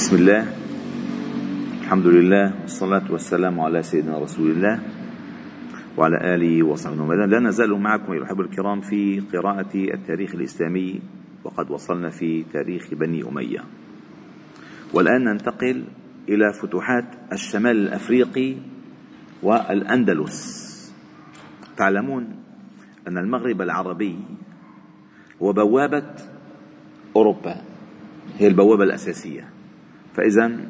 بسم الله. الحمد لله والصلاة والسلام على سيدنا رسول الله وعلى آله وصحبه. وسلم لا نزال معكم أيها الأحبة الكرام في قراءة التاريخ الإسلامي وقد وصلنا في تاريخ بني أمية. والآن ننتقل إلى فتوحات الشمال الأفريقي والأندلس. تعلمون أن المغرب العربي هو بوابة أوروبا هي البوابة الأساسية. فإذا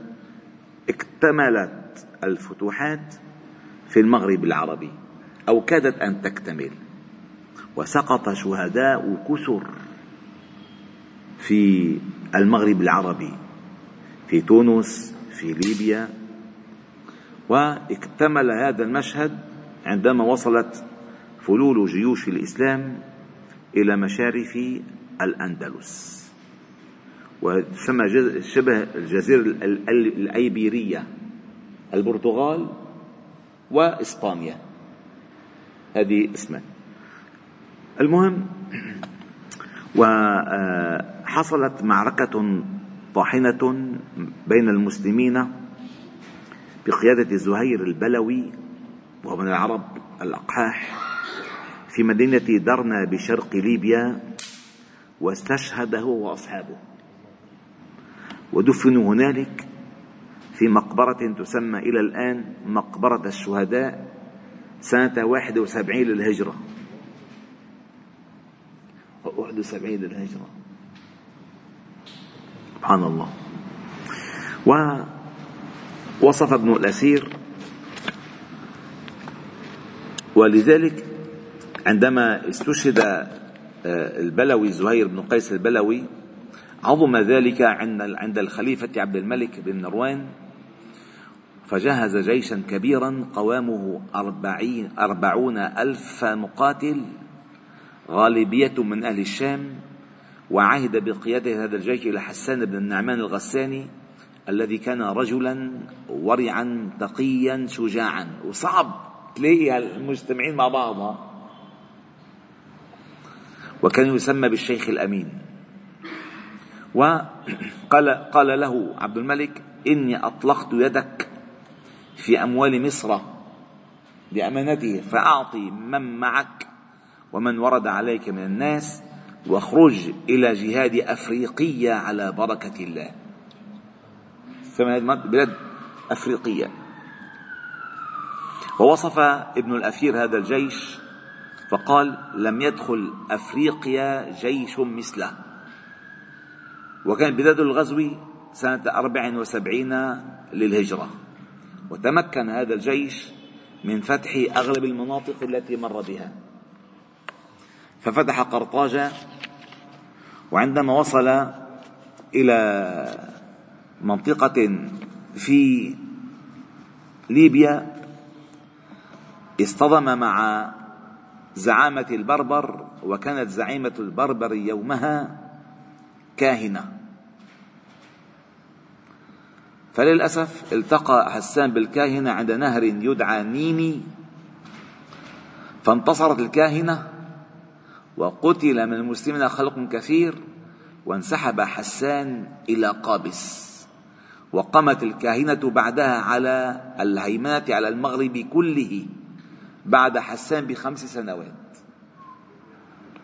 اكتملت الفتوحات في المغرب العربي أو كادت أن تكتمل. وسقط شهداء كثر في المغرب العربي في تونس في ليبيا. واكتمل هذا المشهد عندما وصلت فلول جيوش الإسلام إلى مشارف الأندلس. وتسمى شبه الجزيرة الأيبيرية البرتغال وإسبانيا. هذه اسمان المهم وحصلت معركة طاحنة بين المسلمين بقيادة زهير البلوي وهو من العرب الأقحاح في مدينة درنا بشرق ليبيا واستشهد هو وأصحابه. ودفنوا هنالك في مقبرة تسمى إلى الآن مقبرة الشهداء سنة 71 للهجرة. 71 للهجرة. سبحان الله. ووصف ابن الأسير ولذلك عندما استشهد آه، البلوي زهير بن قيس البلوي عظم ذلك عند الخليفة عبد الملك بن مروان فجهز جيشا كبيرا قوامه أربعين أربعون ألف مقاتل غالبية من أهل الشام وعهد بقيادة هذا الجيش إلى حسان بن النعمان الغساني الذي كان رجلا ورعا تقيا شجاعا. وصعب تلاقي المجتمعين مع بعض وكان يسمى بالشيخ الأمين. وقال قال له عبد الملك إني أطلقت يدك في أموال مصر بأمانته فأعطي من معك ومن ورد عليك من الناس واخرج إلى جهاد أفريقية على بركة الله. بلاد أفريقية. ووصف ابن الأثير هذا الجيش فقال لم يدخل أفريقيا جيش مثله. وكان بداية الغزو سنة أربع وسبعين للهجرة. وتمكن هذا الجيش من فتح أغلب المناطق التي مر بها. ففتح قرطاجة وعندما وصل إلى منطقة في ليبيا اصطدم مع زعامة البربر وكانت زعيمة البربر يومها كاهنة. فللأسف التقى حسان بالكاهنة عند نهر يدعى نيني فانتصرت الكاهنة وقتل من المسلمين خلق كثير وانسحب حسان إلى قابس. وقامت الكاهنة بعدها على الهيمنة على المغرب كله بعد حسان بخمس سنوات.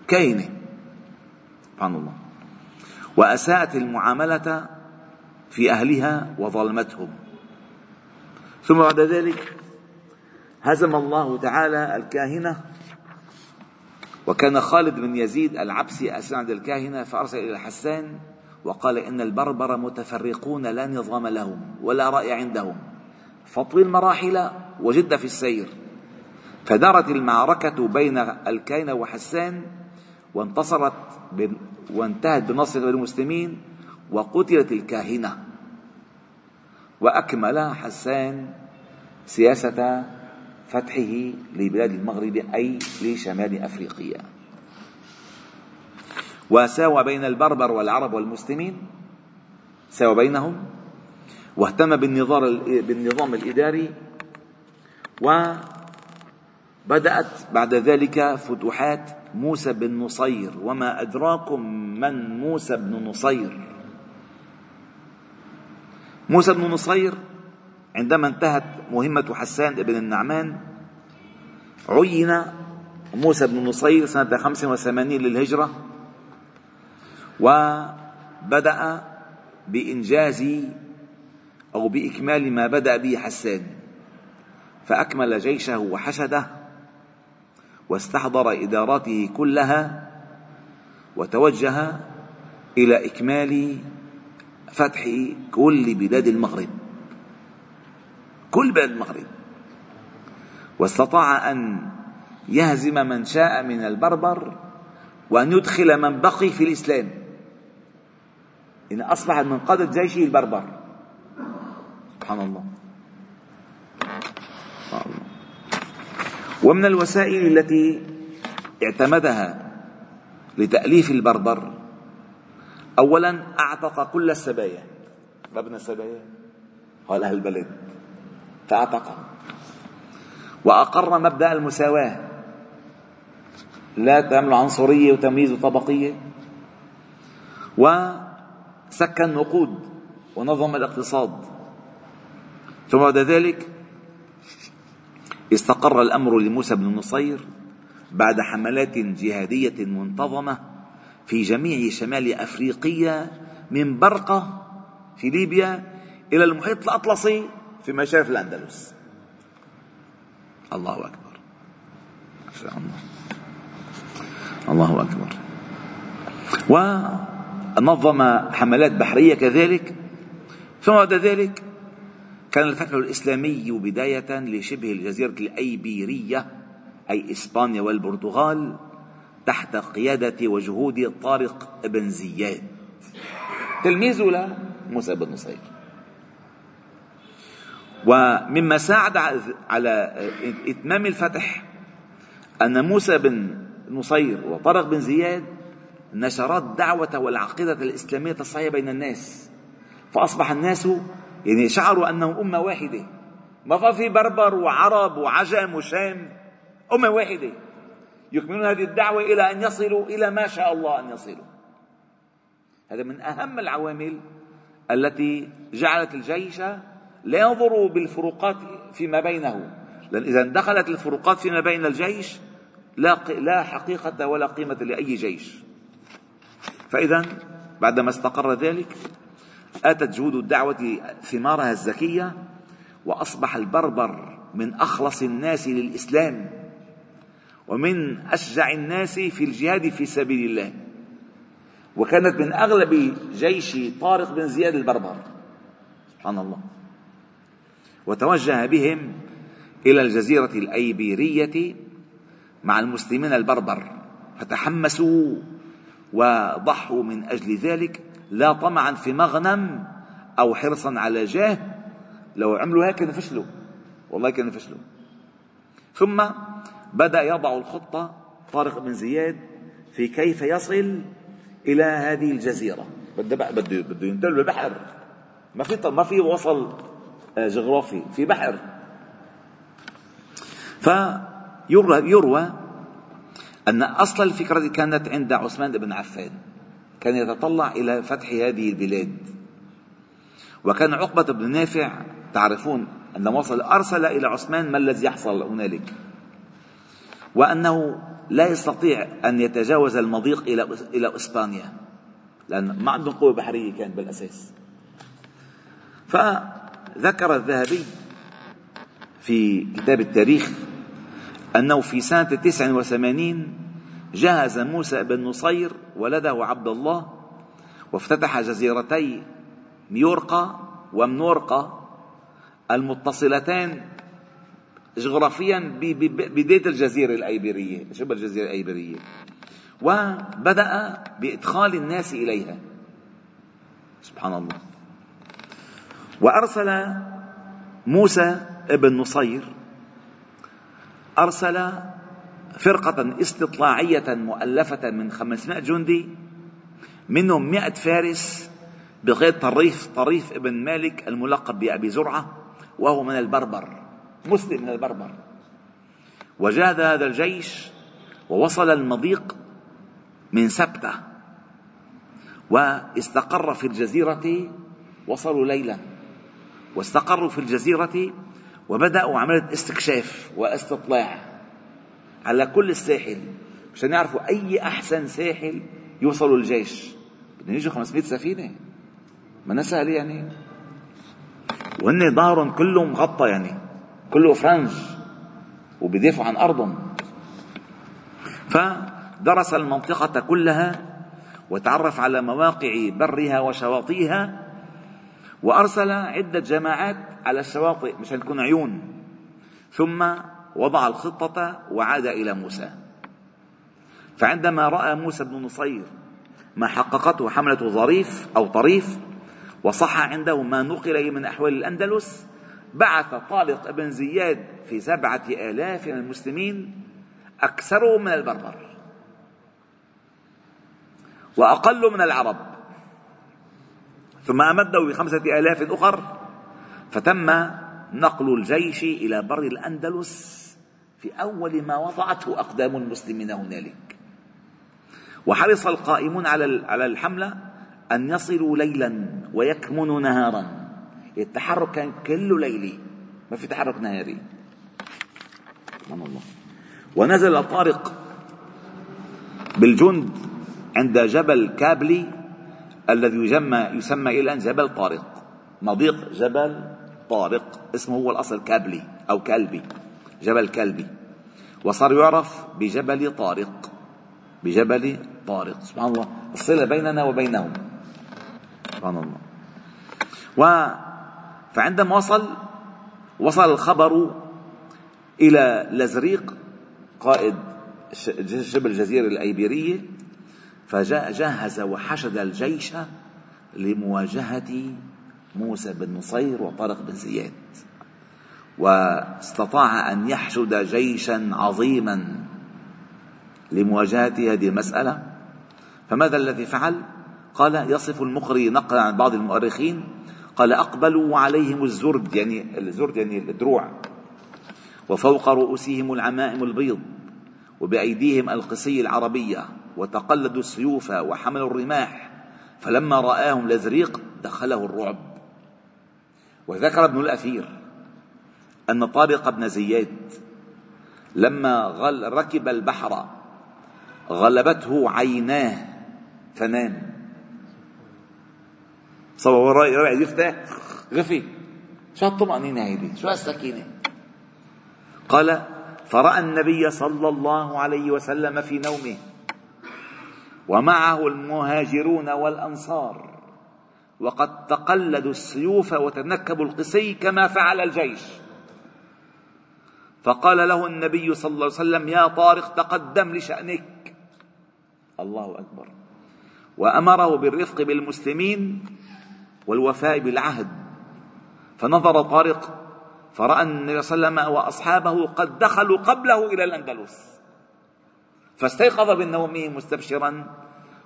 كاهنة. سبحان الله. وأساءت المعاملة في أهلها وظلمتهم. ثم بعد ذلك هزم الله تعالى الكاهنة وكان خالد بن يزيد العبسي أسعد الكاهنة فأرسل إلى حسان وقال إن البربر متفرقون لا نظام لهم ولا رأي عندهم فطويل مراحل وجد في السير فدارت المعركة بين الكاهنة وحسان وانتصرت وانتهت بنصر المسلمين وقتلت الكاهنة. وأكمل حسان سياسة فتحه لبلاد المغرب أي لشمال أفريقيا. وساوى بين البربر والعرب والمسلمين ساوى بينهم واهتم بالنظام الإداري وبدأت بعد ذلك فتوحات موسى بن نصير وما أدراكم من موسى بن نصير. موسى بن نصير عندما انتهت مهمة حسان بن النعمان عين موسى بن نصير سنة 85 للهجرة وبدأ بإنجاز أو بإكمال ما بدأ به حسان فأكمل جيشه وحشده واستحضر إداراته كلها وتوجه إلى إكمال فتح كل بلاد المغرب. كل بلاد المغرب. واستطاع أن يهزم من شاء من البربر وأن يدخل من بقي في الإسلام. إن أصبح من قادة جيشه البربر سبحان الله. سبحان الله. ومن الوسائل التي اعتمدها لتأليف البربر أولا أعتق كل السبايا. مبنى السبايا؟ قال أهل البلد. فأعتقهم وأقر مبدأ المساواة. لا تعمل عنصرية وتمييز وطبقية. وسكن النقود ونظم الاقتصاد. ثم بعد ذلك استقر الأمر لموسى بن نصير بعد حملات جهادية منتظمة في جميع شمال أفريقيا من برقة في ليبيا إلى المحيط الأطلسي في مشارف الأندلس. الله أكبر. ما شاء الله الله أكبر. ونظم حملات بحرية كذلك. ثم بعد ذلك كان الفتح الإسلامي بداية لشبه الجزيرة الأيبيرية أي إسبانيا والبرتغال تحت قيادة وجهود طارق بن زياد. تلميذ لموسى بن نصير. ومما ساعد على إتمام الفتح أن موسى بن نصير وطارق بن زياد نشرا الدعوة والعقيدة الإسلامية الصحيحة بين الناس فأصبح الناس يعني شعروا أنهم أمة واحدة. ما في بربر وعرب وعجم وشام أمة واحدة. يكملون هذه الدعوة إلى أن يصلوا إلى ما شاء الله أن يصلوا. هذا من أهم العوامل التي جعلت الجيش لا ينظر بالفروقات فيما بينه. لأن إذا دخلت الفروقات فيما بين الجيش لا لا حقيقة ولا قيمة لأي جيش. فإذا بعدما استقر ذلك آتت جهود الدعوة ثمارها الزكية وأصبح البربر من أخلص الناس للإسلام ومن أشجع الناس في الجهاد في سبيل الله. وكانت من أغلب جيش طارق بن زياد البربر. سبحان الله. وتوجه بهم إلى الجزيرة الأيبيرية مع المسلمين البربر. فتحمسوا وضحوا من أجل ذلك لا طمعا في مغنم أو حرصا على جاه لو عملوا هيك كانوا فشلوا. والله كانوا فشلوا. ثم بدأ يضع الخطة طارق بن زياد في كيف يصل إلى هذه الجزيرة. بده بده بده ينتقل بالبحر. ما في ما في وصل آه، جغرافي في بحر. فيروى يروى أن أصل الفكرة كانت عند عثمان بن عفان. كان يتطلع إلى فتح هذه البلاد. وكان عقبة بن نافع تعرفون عندما وصل أرسل إلى عثمان ما الذي يحصل هنالك. وأنه لا يستطيع أن يتجاوز المضيق إلى إلى إسبانيا لأن ما عندهم قوة بحرية كان بالأساس. فذكر الذهبي في كتاب التاريخ أنه في سنة تسع وثمانين جهز موسى بن نصير ولده عبد الله وافتتح جزيرتي ميورقا ومنورقا المتصلتان جغرافيا بداية الجزيرة الأيبيرية شبه الجزيرة الأيبيرية. وبدأ بإدخال الناس إليها. سبحان الله. وأرسل موسى ابن نصير أرسل فرقة استطلاعية مؤلفة من 500 جندي منهم 100 فارس بقيادة طريف طريف ابن مالك الملقب بأبي زرعة وهو من البربر مسلم من البربر. وجاد هذا الجيش ووصل المضيق من سبتة واستقر في الجزيرة وصلوا ليلا. واستقروا في الجزيرة وبدأوا عملية استكشاف واستطلاع. على كل الساحل مشان يعرفوا أي أحسن ساحل يوصلوا الجيش بدهم يجوا 500 سفينة. ما سهل يعني. وهن ظهرهم كله مغطى يعني. كله فرنج. وبيدافعوا عن أرضهم. فدرس المنطقة كلها وتعرف على مواقع برها وشواطئها وأرسل عدة جماعات على الشواطئ مشان تكون عيون. ثم وضع الخطة وعاد إلى موسى. فعندما رأى موسى بن نصير ما حققته حملة ظريف أو طريف وصح عنده ما نقل من أحوال الأندلس بعث طارق بن زياد في سبعة آلاف من المسلمين أكثرهم من البربر وأقل من العرب. ثم أمده بخمسة آلاف أخر فتم نقل الجيش إلى بر الأندلس في أول ما وضعته أقدام المسلمين هنالك. وحرص القائمون على على الحملة أن يصلوا ليلا ويكمنوا نهارا. التحرك كان كله ليلي. ما في تحرك نهاري. سبحان الله. ونزل طارق بالجند عند جبل كابلي الذي يسمى يسمى الآن جبل طارق. مضيق جبل طارق. اسمه هو الأصل كابلي أو كلبي جبل كلبي وصار يعرف بجبل طارق. بجبل طارق. سبحان الله. الصلة بيننا وبينهم. سبحان الله. و فعندما وصل وصل الخبر إلى لزريق قائد شبه الجزيرة الأيبيرية فجهز وحشد الجيش لمواجهة موسى بن نصير وطارق بن زياد. واستطاع أن يحشد جيشا عظيما لمواجهة هذه المسألة فماذا الذي فعل؟ قال يصف المقري نقلا عن بعض المؤرخين قال أقبلوا عليهم الزرد يعني الزرد يعني الدروع وفوق رؤوسهم العمائم البيض وبأيديهم القسي العربية وتقلدوا السيوف وحملوا الرماح فلما رآهم لزريق دخله الرعب. وذكر ابن الأثير أن طارق بن زياد لما غل ركب البحر غلبته عيناه فنام. صور وراء يفتح غفي. شو الطمأنينة هيدي؟ شو هالسكينة؟ قال فرأى النبي صلى الله عليه وسلم في نومه ومعه المهاجرون والأنصار وقد تقلدوا السيوف وتنكبوا القسي كما فعل الجيش. فقال له النبي صلى الله عليه وسلم يا طارق تقدم لشأنك. الله أكبر. وأمره بالرفق بالمسلمين والوفاء بالعهد. فنظر طارق فرأى النبي صلى الله عليه وسلم وأصحابه قد دخلوا قبله إلى الأندلس. فاستيقظ بالنوم مستبشرا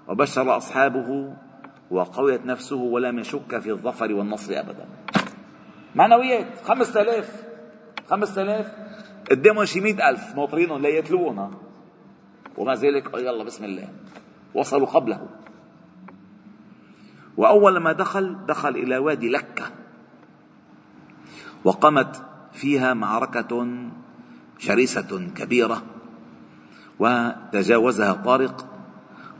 وبشر أصحابه وقويت نفسه ولم يشك في الظفر والنصر أبدا. معنويات خمسة آلاف خمسة آلاف. قدامهم شي مئة ألف ناطرينهم ليقتلوهم ومع ذلك يلا بسم الله. وصلوا قبله. وأول ما دخل دخل إلى وادي لكة. وقامت فيها معركة شرسة كبيرة. وتجاوزها طارق.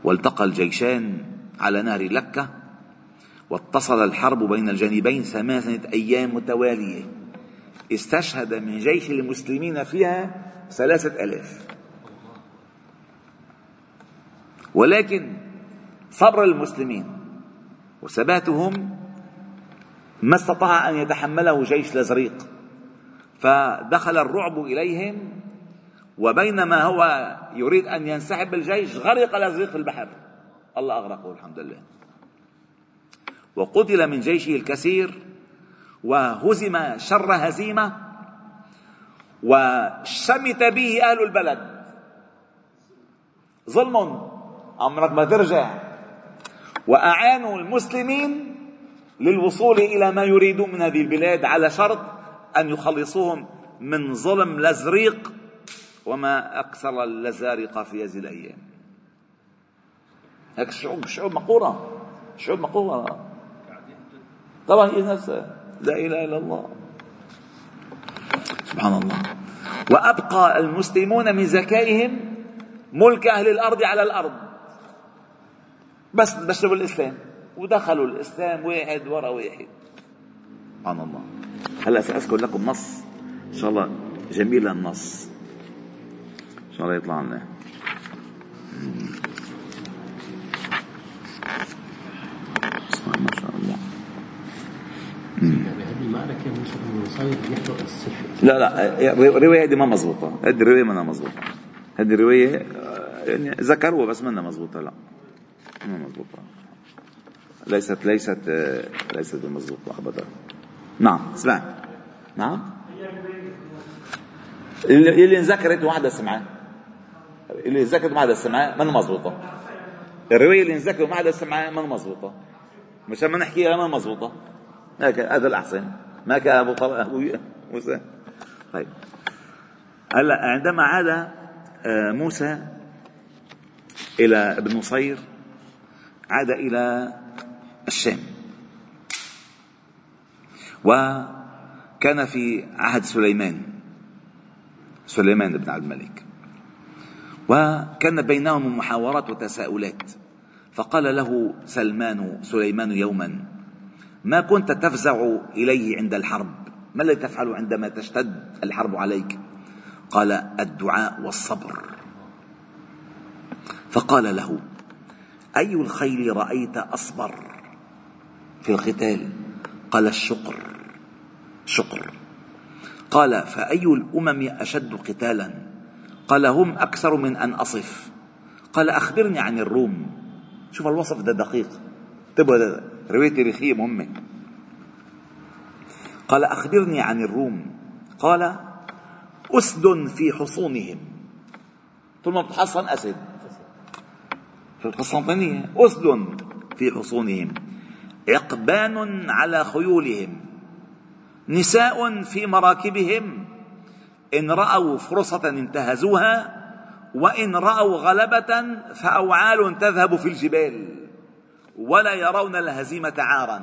والتقى الجيشان على نهر لكة. واتصل الحرب بين الجانبين ثمانية أيام متوالية. استشهد من جيش المسلمين فيها ثلاثة ألاف. ولكن صبر المسلمين وثباتهم ما استطاع أن يتحمله جيش لزريق فدخل الرعب إليهم وبينما هو يريد أن ينسحب الجيش غرق لزريق في البحر. الله أغرقه الحمد لله. وقتل من جيشه الكثير وهزم شر هزيمة وشمت به أهل البلد. ظلم أمرك ما ترجع. وأعانوا المسلمين للوصول إلى ما يريدون من هذه البلاد على شرط أن يخلصوهم من ظلم لزريق وما أكثر اللزارقه في هذه الأيام. هيك الشعوب شعوب مقوره شعوب مقوره طبعا هي نفسها. لا إله إلا الله. سبحان الله. وأبقى المسلمون من ذكائهم ملك أهل الأرض على الأرض. بس بشروا الإسلام. ودخلوا الإسلام واحد ورا واحد. سبحان الله. هلا سأذكر لكم نص. إن شاء الله جميل النص. إن شاء الله يطلع لنا ما شاء الله لا لا الرواية دي ما مزبوطة هذه الرواية ما مزبوطة هذه الرواية آه، يعني ذكروها بس ما مزبوطة لا. ما مزبوطة ليست ليست ليست مزبوطة أبدا. نعم اسمع. نعم. اللي انذكرت وحدة سمعة اللي انذكرت وحدة سمعة ما مزبوطة الرواية اللي انذكرت وحدة سمعة ما مزبوطة مشان ما نحكيها ما مزبوطة هذا الأحسن. ما كان أبو موسى. طيب. هلا عندما عاد آه، موسى إلى ابن نصير عاد إلى الشام. وكان في عهد سليمان سليمان بن عبد الملك. وكان بينهم محاورات وتساؤلات. فقال له سلمان سليمان يوما ما كنت تفزع إليه عند الحرب؟ ما الذي تفعل عندما تشتد الحرب عليك؟ قال الدعاء والصبر. فقال له أي الخيل رأيت أصبر؟ في القتال. قال الشقر شقر قال فأي الأمم أشد قتالا؟ قال هم أكثر من أن أصف. قال أخبرني عن الروم. شوف الوصف ده دقيق. تبغى رواية تاريخية مهمة. قال أخبرني عن الروم. قال أسد في حصونهم. طول ما بتحصن أسد. في القسطنطينية أسد في حصونهم. عقبان على خيولهم. نساء في مراكبهم. إن رأوا فرصة انتهزوها وإن رأوا غلبة فأوعال تذهب في الجبال. ولا يرون الهزيمة عارا.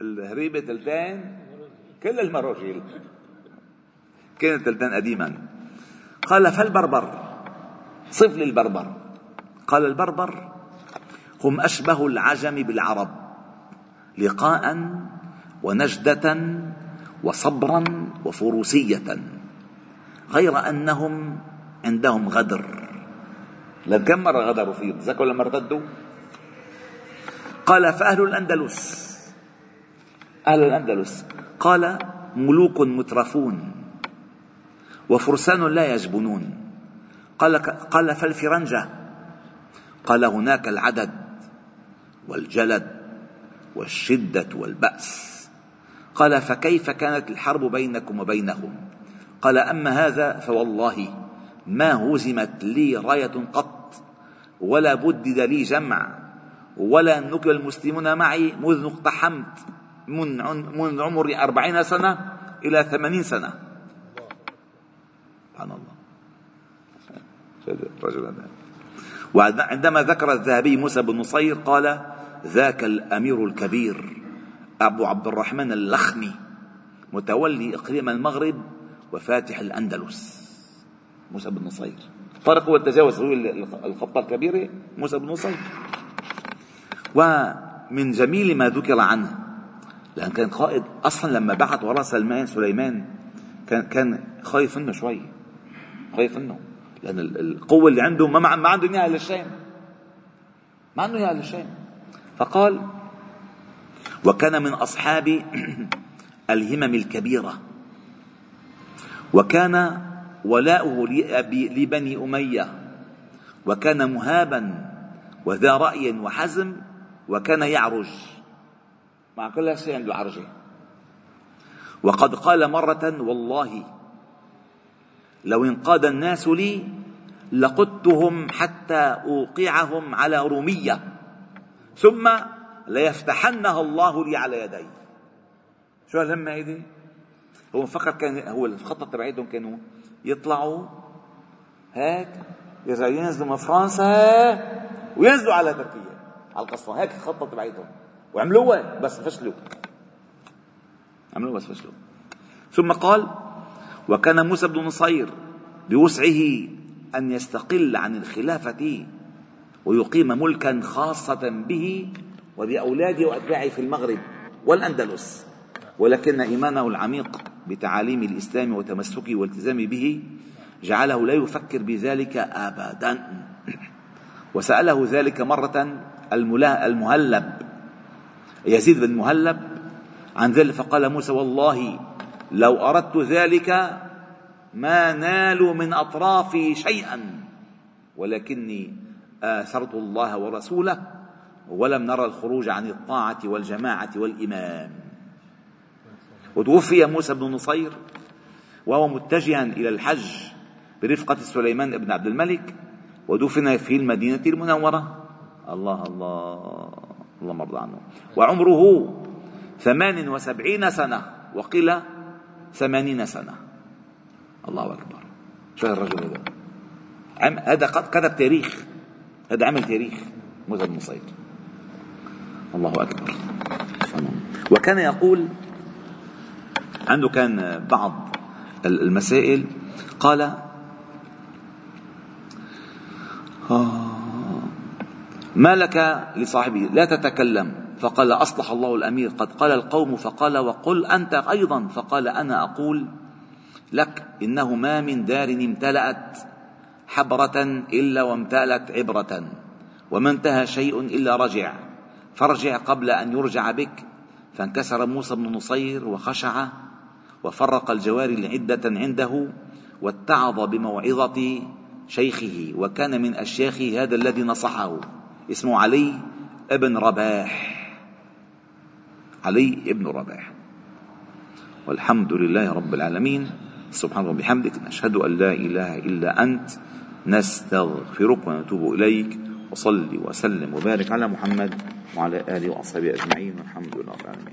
الهريبة تلتين كل المراجيل. كانت تلتين قديما. قال فالبربر صف للبربر. قال البربر هم أشبه العجم بالعرب. لقاء ونجدة وصبرا وفروسية. غير أنهم عندهم غدر. لكم كم مرة غدروا فيه تذكروا لما ارتدوا؟ قال فأهل الأندلس. أهل الأندلس. قال ملوك مترفون وفرسان لا يجبنون. قال قال فالفرنجة. قال هناك العدد والجلد والشدة والبأس. قال فكيف كانت الحرب بينكم وبينهم؟ قال أما هذا فوالله ما هزمت لي راية قط ولا بدد لي جمع. ولا نكل المسلمون معي منذ اقتحمت من عمري أربعين سنة إلى ثمانين سنة. سبحان الله. رجل وعندما ذكر الذهبي موسى بن نصير قال ذاك الأمير الكبير أبو عبد الرحمن اللخمي متولي إقليم المغرب وفاتح الأندلس. موسى بن نصير. طارق هو التجاوز الخطة الكبيرة موسى بن نصير. ومن جميل ما ذكر عنه لأن كان قائد أصلا لما بعث وراء سلمان سليمان كان كان خايف منه شوي خايف منه لأن القوة اللي عنده ما ما عنده إياها للشام ما عنده إياها للشام فقال وكان من أصحاب الهمم الكبيرة وكان ولاؤه لبني أمية وكان مهابا وذا رأي وحزم وكان يعرج. مع كل شيء عنده عرجة وقد قال مرة والله لو انقاد الناس لي لقدتهم حتى أوقعهم على رومية. ثم ليفتحنها الله لي على يدي. شو هالهمة هيدي؟ هو فقط كان هو الخطة تبعيتهم كانوا يطلعوا هيك يرجعوا ينزلوا من فرنسا وينزلوا على تركيا. على القصة. هيك الخطة تبعيتهم. وعملوها بس فشلوا. عملوا بس فشلوا. ثم قال وكان موسى بن نصير بوسعه أن يستقل عن الخلافة ويقيم ملكا خاصة به وبأولاده وأتباعه في المغرب والأندلس. ولكن إيمانه العميق بتعاليم الإسلام وتمسكه والتزامه به جعله لا يفكر بذلك أبدا. وسأله ذلك مرة المهلب يزيد بن مهلب عن ذلك فقال موسى والله لو أردت ذلك ما نالوا من أطرافي شيئا ولكني آثرت الله ورسوله ولم نرى الخروج عن الطاعة والجماعة والإمام. وتوفي موسى بن نصير وهو متجها إلى الحج برفقة سليمان بن عبد الملك ودفن في المدينة المنورة. الله الله الله مرضى عنه. وعمره ثمان وسبعين سنة. وقيل ثمانين سنة. الله أكبر. شو الرجل هذا. هذا كتب تاريخ هذا عمل تاريخ. موسى بن نصير الله أكبر. وكان يقول عنده كان بعض المسائل. قال آه ما لك لصاحبه؟ لا تتكلم. فقال أصلح الله الأمير. قد قال القوم فقال وقل أنت أيضا. فقال أنا أقول لك إنه ما من دار امتلأت حبرة إلا وامتلأت عبرة وما انتهى شيء إلا رجع. فارجع قبل أن يرجع بك. فانكسر موسى بن نصير وخشع وفرق الجواري العدة عنده واتعظ بموعظة شيخه وكان من أشياخه هذا الذي نصحه. اسمه علي ابن رباح. علي ابن رباح. والحمد لله رب العالمين. سبحانه وبحمدك نشهد أن لا إله إلا أنت. نستغفرك ونتوب إليك. وصلي وسلم وبارك على محمد وعلى آله وأصحابه أجمعين. والحمد لله رب العالمين.